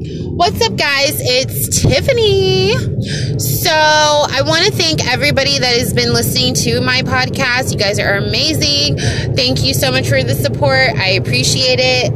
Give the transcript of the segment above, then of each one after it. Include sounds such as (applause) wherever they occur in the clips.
What's up, guys? It's Tiffany. So, I want to thank everybody that has been listening to my podcast. You guys are amazing. Thank you so much for the support. I appreciate it.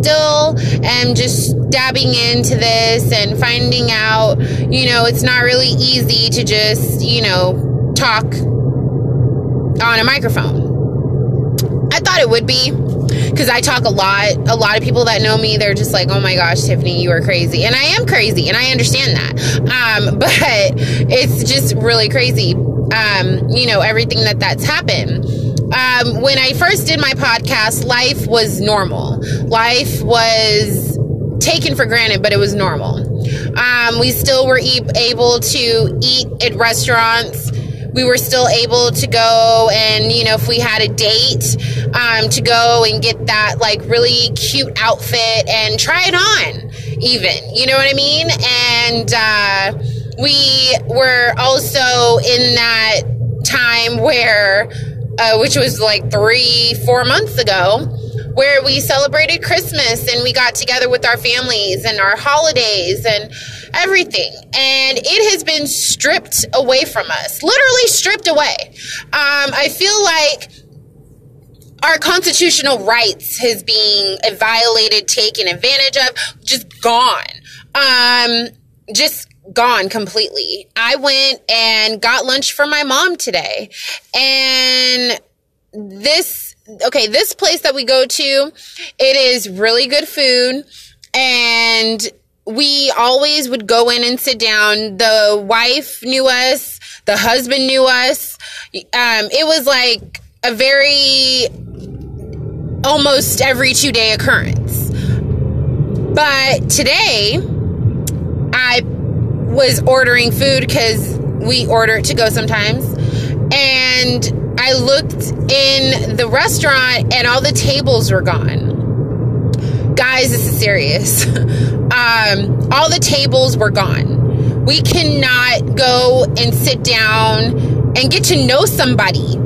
Still am just dabbing into this and finding out, you know, it's not really easy to just, you know, talk on a microphone. I thought it would be because I talk a lot. A lot of people that know me, they're just like, "Oh my gosh, Tiffany, you are crazy," and I am crazy, and I understand that. Um, (laughs) but it's just really crazy. Um, you know, everything that that's happened. Um, when I first did my podcast, life was normal. Life was taken for granted, but it was normal. Um, we still were e- able to eat at restaurants we were still able to go and you know if we had a date um, to go and get that like really cute outfit and try it on even you know what i mean? And uh, we were also in that time where uh, which was like three four months ago where we celebrated christmas and we got together with our families and our holidays and everything. And it has been stripped away from us, literally stripped away. Um, I feel like our constitutional rights has being violated, taken advantage of, just gone. Um, just gone completely. I went and got lunch for my mom today. And this, okay, this place that we go to, it is really good food. And we always would go in and sit down. The wife knew us, the husband knew us. Um, it was like a very almost every two day occurrence. But today, I was ordering food because we order to go sometimes. And I looked in the restaurant and all the tables were gone guys, this is serious. (laughs) um, all the tables were gone. We cannot go and sit down and get to know somebody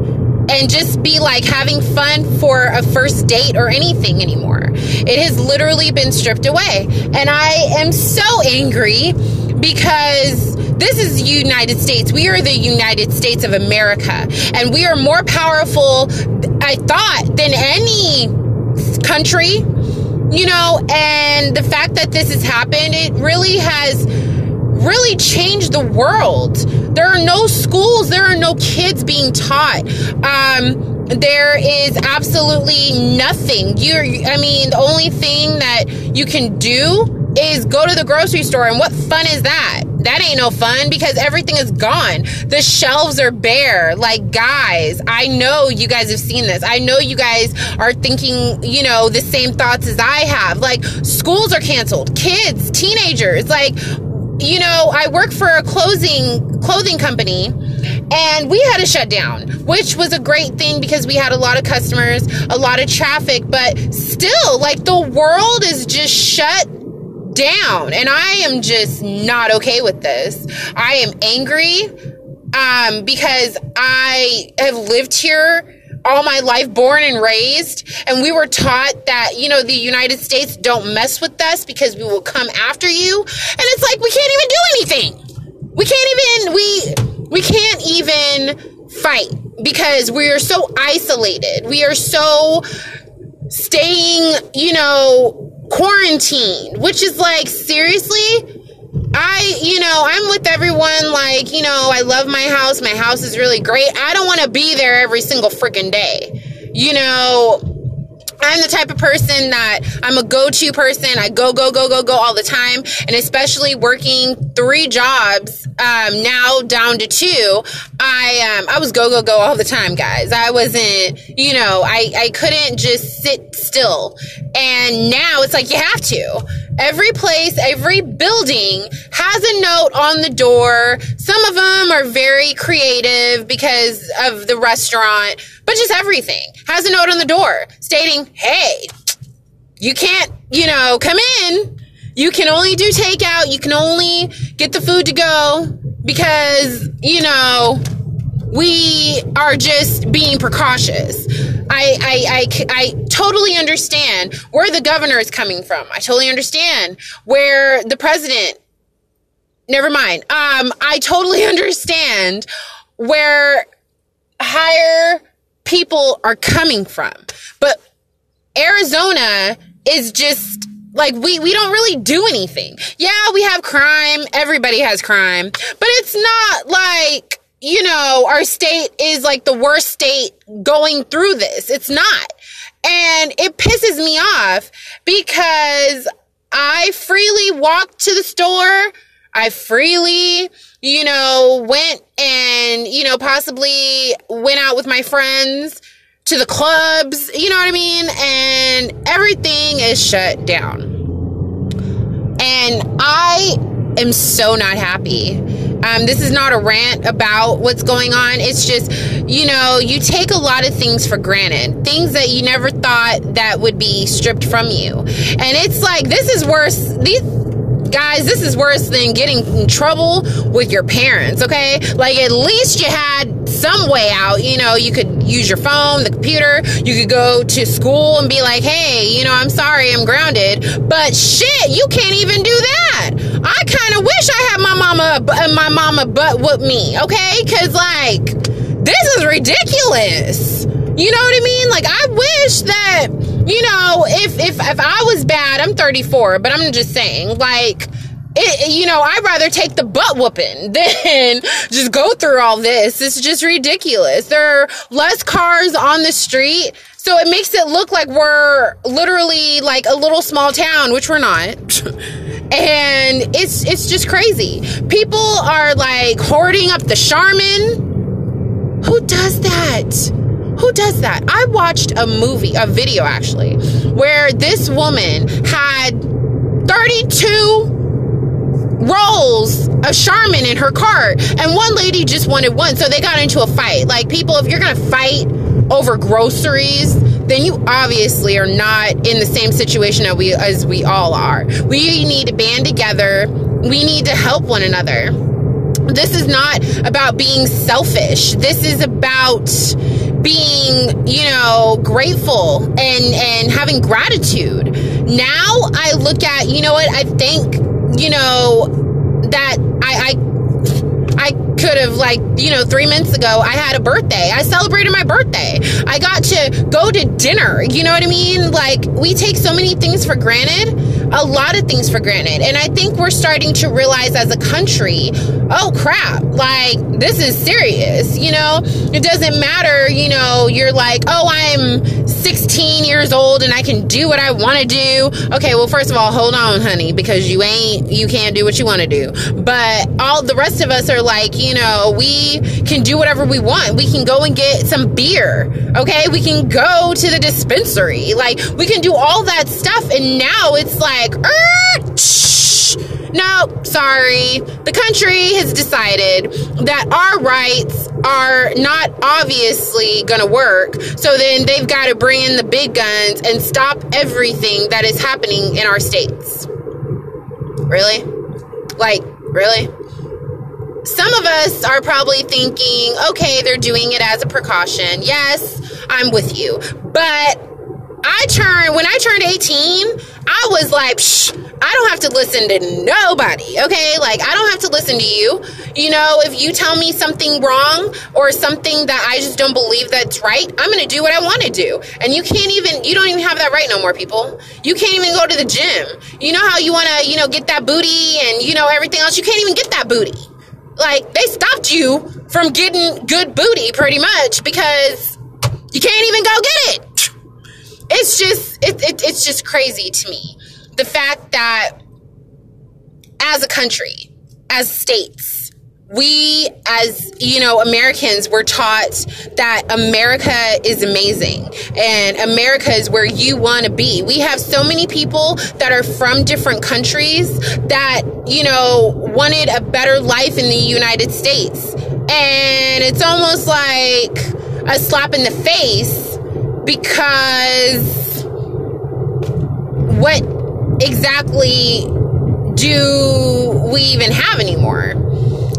and just be like having fun for a first date or anything anymore. It has literally been stripped away. And I am so angry because this is United States. We are the United States of America. And we are more powerful, I thought, than any country you know, and the fact that this has happened, it really has really changed the world. There are no schools, there are no kids being taught. Um, there is absolutely nothing. You're, I mean, the only thing that you can do is go to the grocery store, and what fun is that? That ain't no fun because everything is gone. The shelves are bare. Like, guys, I know you guys have seen this. I know you guys are thinking, you know, the same thoughts as I have. Like, schools are canceled, kids, teenagers. Like, you know, I work for a closing clothing company and we had to shut down, which was a great thing because we had a lot of customers, a lot of traffic, but still like the world is just shut down. And I am just not okay with this. I am angry um, because I have lived here all my life, born and raised, and we were taught that, you know, the United States don't mess with us because we will come after you. And it's like we can't even do anything. We can't even we we can't even fight because we are so isolated. We are so staying, you know, quarantine, which is like, seriously? I, you know, I'm with everyone. Like, you know, I love my house. My house is really great. I don't want to be there every single freaking day. You know, I'm the type of person that I'm a go-to person. I go, go, go, go, go all the time. And especially working three jobs, um, now down to two, I, um, I was go, go, go all the time, guys. I wasn't, you know, I, I couldn't just sit still. And now it's like you have to. Every place, every building has a note on the door. Some of them are very creative because of the restaurant, but just everything has a note on the door stating, hey, you can't, you know, come in. You can only do takeout. You can only get the food to go because, you know, we are just being precautious. I, I, I, I totally understand where the governor is coming from. I totally understand where the president, never mind. Um, I totally (laughs) understand where higher people are coming from. But Arizona is just like we we don't really do anything. Yeah, we have crime. Everybody has crime. But it's not like you know, our state is like the worst state going through this. It's not. And it pisses me off because I freely walked to the store. I freely, you know, went and, you know, possibly went out with my friends to the clubs, you know what I mean? And everything is shut down. And I am so not happy. Um, this is not a rant about what's going on. It's just, you know, you take a lot of things for granted, things that you never thought that would be stripped from you. And it's like, this is worse. These, guys, this is worse than getting in trouble with your parents, okay? Like, at least you had some way out. You know, you could use your phone, the computer, you could go to school and be like, hey, you know, I'm sorry, I'm grounded. But shit, you can't even do that. I kind of wish I had my mama, uh, my mama butt with me, okay? Because, like, this is ridiculous. You know what I mean? Like, I wish that you know, if if if I was bad, I'm 34, but I'm just saying, like. It, you know, I'd rather take the butt whooping (laughs) than just go through all this. It's just ridiculous. There are less cars on the street, so it makes it look like we're literally like a little small town, which we're not. (laughs) and it's it's just crazy. People are like hoarding up the Charmin. Who does that? Who does that? I watched a movie, a video actually, where this woman had 32 rolls of Charmin in her cart, and one lady just wanted one, so they got into a fight. Like, people, if you're gonna fight over groceries, then you obviously are not in the same situation as we as we all are. We need to band together. We need to help one another. This is not about being selfish. This is about being, you know, grateful and and having gratitude. Now I look at, you know what? I think, you know, that I I I could have like, you know, 3 months ago I had a birthday. I celebrated my birthday. I got to go to dinner. You know what I mean? Like we take so many things for granted, a lot of things for granted. And I think we're starting to realize as a country, oh crap, like this is serious, you know? It doesn't matter, you know, you're like, "Oh, I'm 16 years old and I can do what I want to do." Okay, well, first of all, hold on, honey, because you ain't you can't do what you want to do. But all the rest of us are like, you know, we can do whatever we want. We can go and get some beer. Okay? We can go to the dispensary. Like we can do all that stuff and now it's like, er, no, sorry. The country has decided that our rights are not obviously going to work. So then they've got to bring in the big guns and stop everything that is happening in our states. Really? Like, really? Some of us are probably thinking, okay, they're doing it as a precaution. Yes, I'm with you. But I turned, when I turned 18, I was like, Psh, I don't have to listen to nobody, okay? Like, I don't have to listen to you. You know, if you tell me something wrong or something that I just don't believe that's right, I'm gonna do what I wanna do. And you can't even, you don't even have that right no more, people. You can't even go to the gym. You know how you wanna, you know, get that booty and, you know, everything else? You can't even get that booty. Like, they stopped you from getting good booty pretty much because you can't even go get it it's just it, it, it's just crazy to me. The fact that as a country as states we as you know americans were taught that america is amazing and america is where you want to be. We have so many people that are from different countries that you know wanted a better life in the united states. And it's almost like a slap in the face because what exactly do we even have anymore?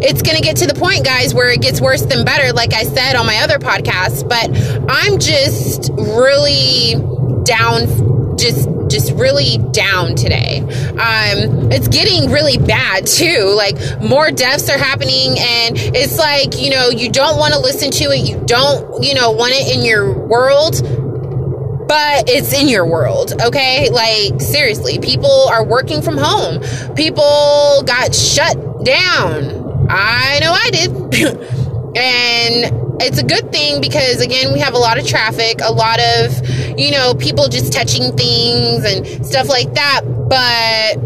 it's going to get to the point, guys, where it gets worse than better, like I said on my other podcast. But I'm just really down, just just really down today. Um, it's getting really bad too. Like more deaths are happening, and it's like you know you don't want to listen to it. You don't you know want it in your world but it's in your world, okay? Like, seriously, people are working from home. People got shut down. I know I did. (laughs) and it's a good thing because, again, we have a lot of traffic, a lot of, you know, people just touching things and stuff like that. But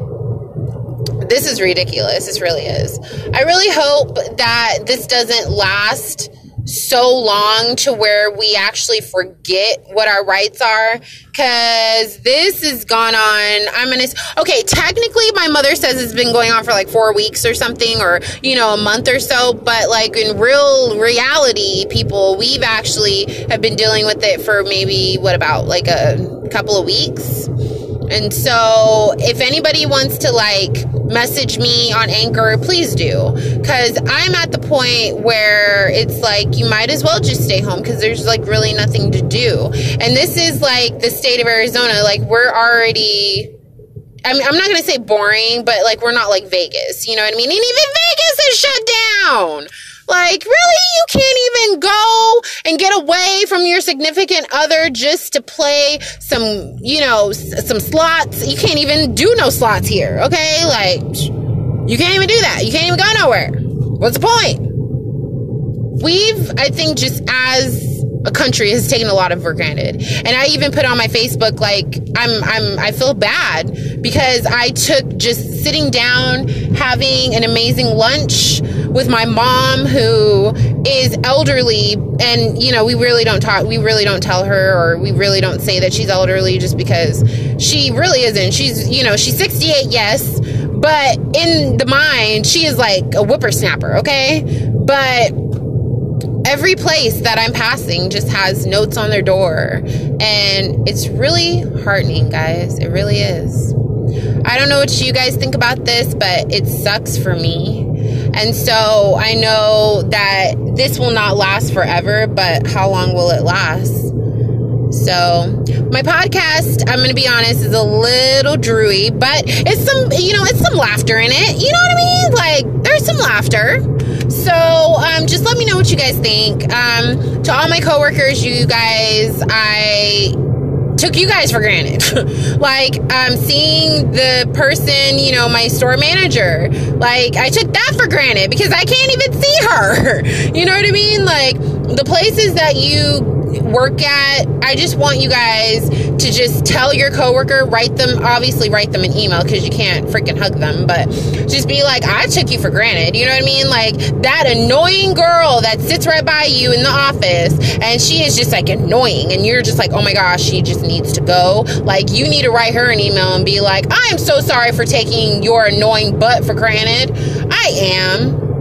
this is ridiculous. This really is. I really hope that this doesn't last so long to where we actually forget what our rights are because this has gone on. I'm gonna okay technically my mother says it's been going on for like four weeks or something or you know a month or so but like in real reality people we've actually have been dealing with it for maybe what about like a couple of weeks and so if anybody wants to like message me on Anchor, please do. Because I'm at the point where it's like you might as well just stay home because there's like really nothing to do. And this is like the state of Arizona. Like we're already. I mean, I'm not going to say boring, but like we're not like Vegas. You know what I mean? And even Vegas is shut down. Like, really? You can't even go and get away from your significant other just to play some, you know, some slots. You can't even do no slots here, okay? Like, you can't even do that. You can't even go nowhere. What's the point? We've, I think, just as a country has taken a lot of for granted. And I even put on my Facebook like I'm I'm I feel bad because I took just sitting down having an amazing lunch with my mom who is elderly and you know we really don't talk we really don't tell her or we really don't say that she's elderly just because she really isn't. She's you know she's 68 yes, but in the mind she is like a whippersnapper, okay? But every place that I'm passing just has notes on their door. And it's really heartening, guys. It really is. I don't know what you guys think about this, but it sucks for me. And so I know that this will not last forever, but how long will it last? So, my podcast, I'm going to be honest, is a little drewy, but it's some, you know, it's some laughter in it. You know what I mean? Like, there's some laughter. So, um, just let me know what you guys think. Um, to all my coworkers, you guys, I took you guys for granted. (laughs) like, um, seeing the person, you know, my store manager, like, I took that for granted because I can't even see her. (laughs) you know what I mean? Like, the places that you work at, I just want you guys to just tell your coworker, write them, obviously write them an email because you can't freaking hug them, but just be like, I took you for granted. You know what I mean? Like that annoying girl that sits right by you in the office and she is just like annoying and you're just like, oh my gosh, she just needs to go. Like you need to write her an email and be like, I am so sorry for taking your annoying butt for granted. I am.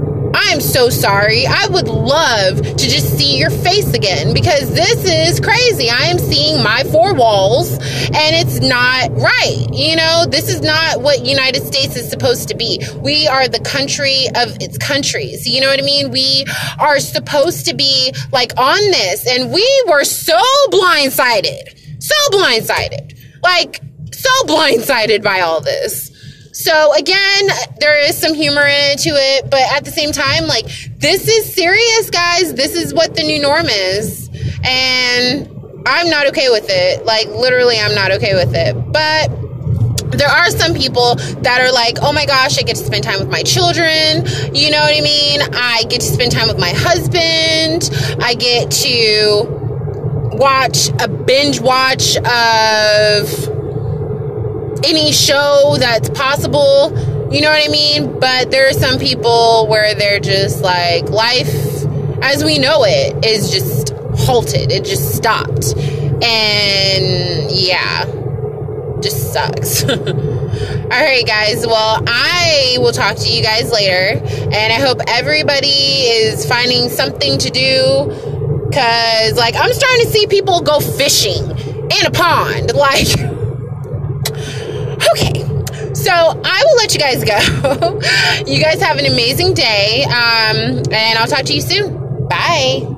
I'm so sorry. I would love to just see your face again because this is crazy. I am seeing my four walls and it's not right. You know, this is not what United States is supposed to be. We are the country of its countries. You know what I mean? We are supposed to be like on this and we were so blindsided. So blindsided. Like, so blindsided by all this. So again, there is some humor into it, but at the same time, like this is serious, guys. This is what the new norm is. And I'm not okay with it. Like literally I'm not okay with it. But there are some people that are like, oh my gosh, I get to spend time with my children. You know what I mean? I get to spend time with my husband. I get to watch a binge watch of any show that's possible. You know what I mean? But there are some people where they're just like, life as we know it is just halted. It just stopped. And yeah, just sucks. (laughs) All right, guys. Well, I will talk to you guys later. And I hope everybody is finding something to do. Because, like, I'm starting to see people go fishing in a pond. (laughs) Like, Okay, So I will let you guys go. (laughs) you guys have an amazing day. Um, and I'll talk to you soon. Bye.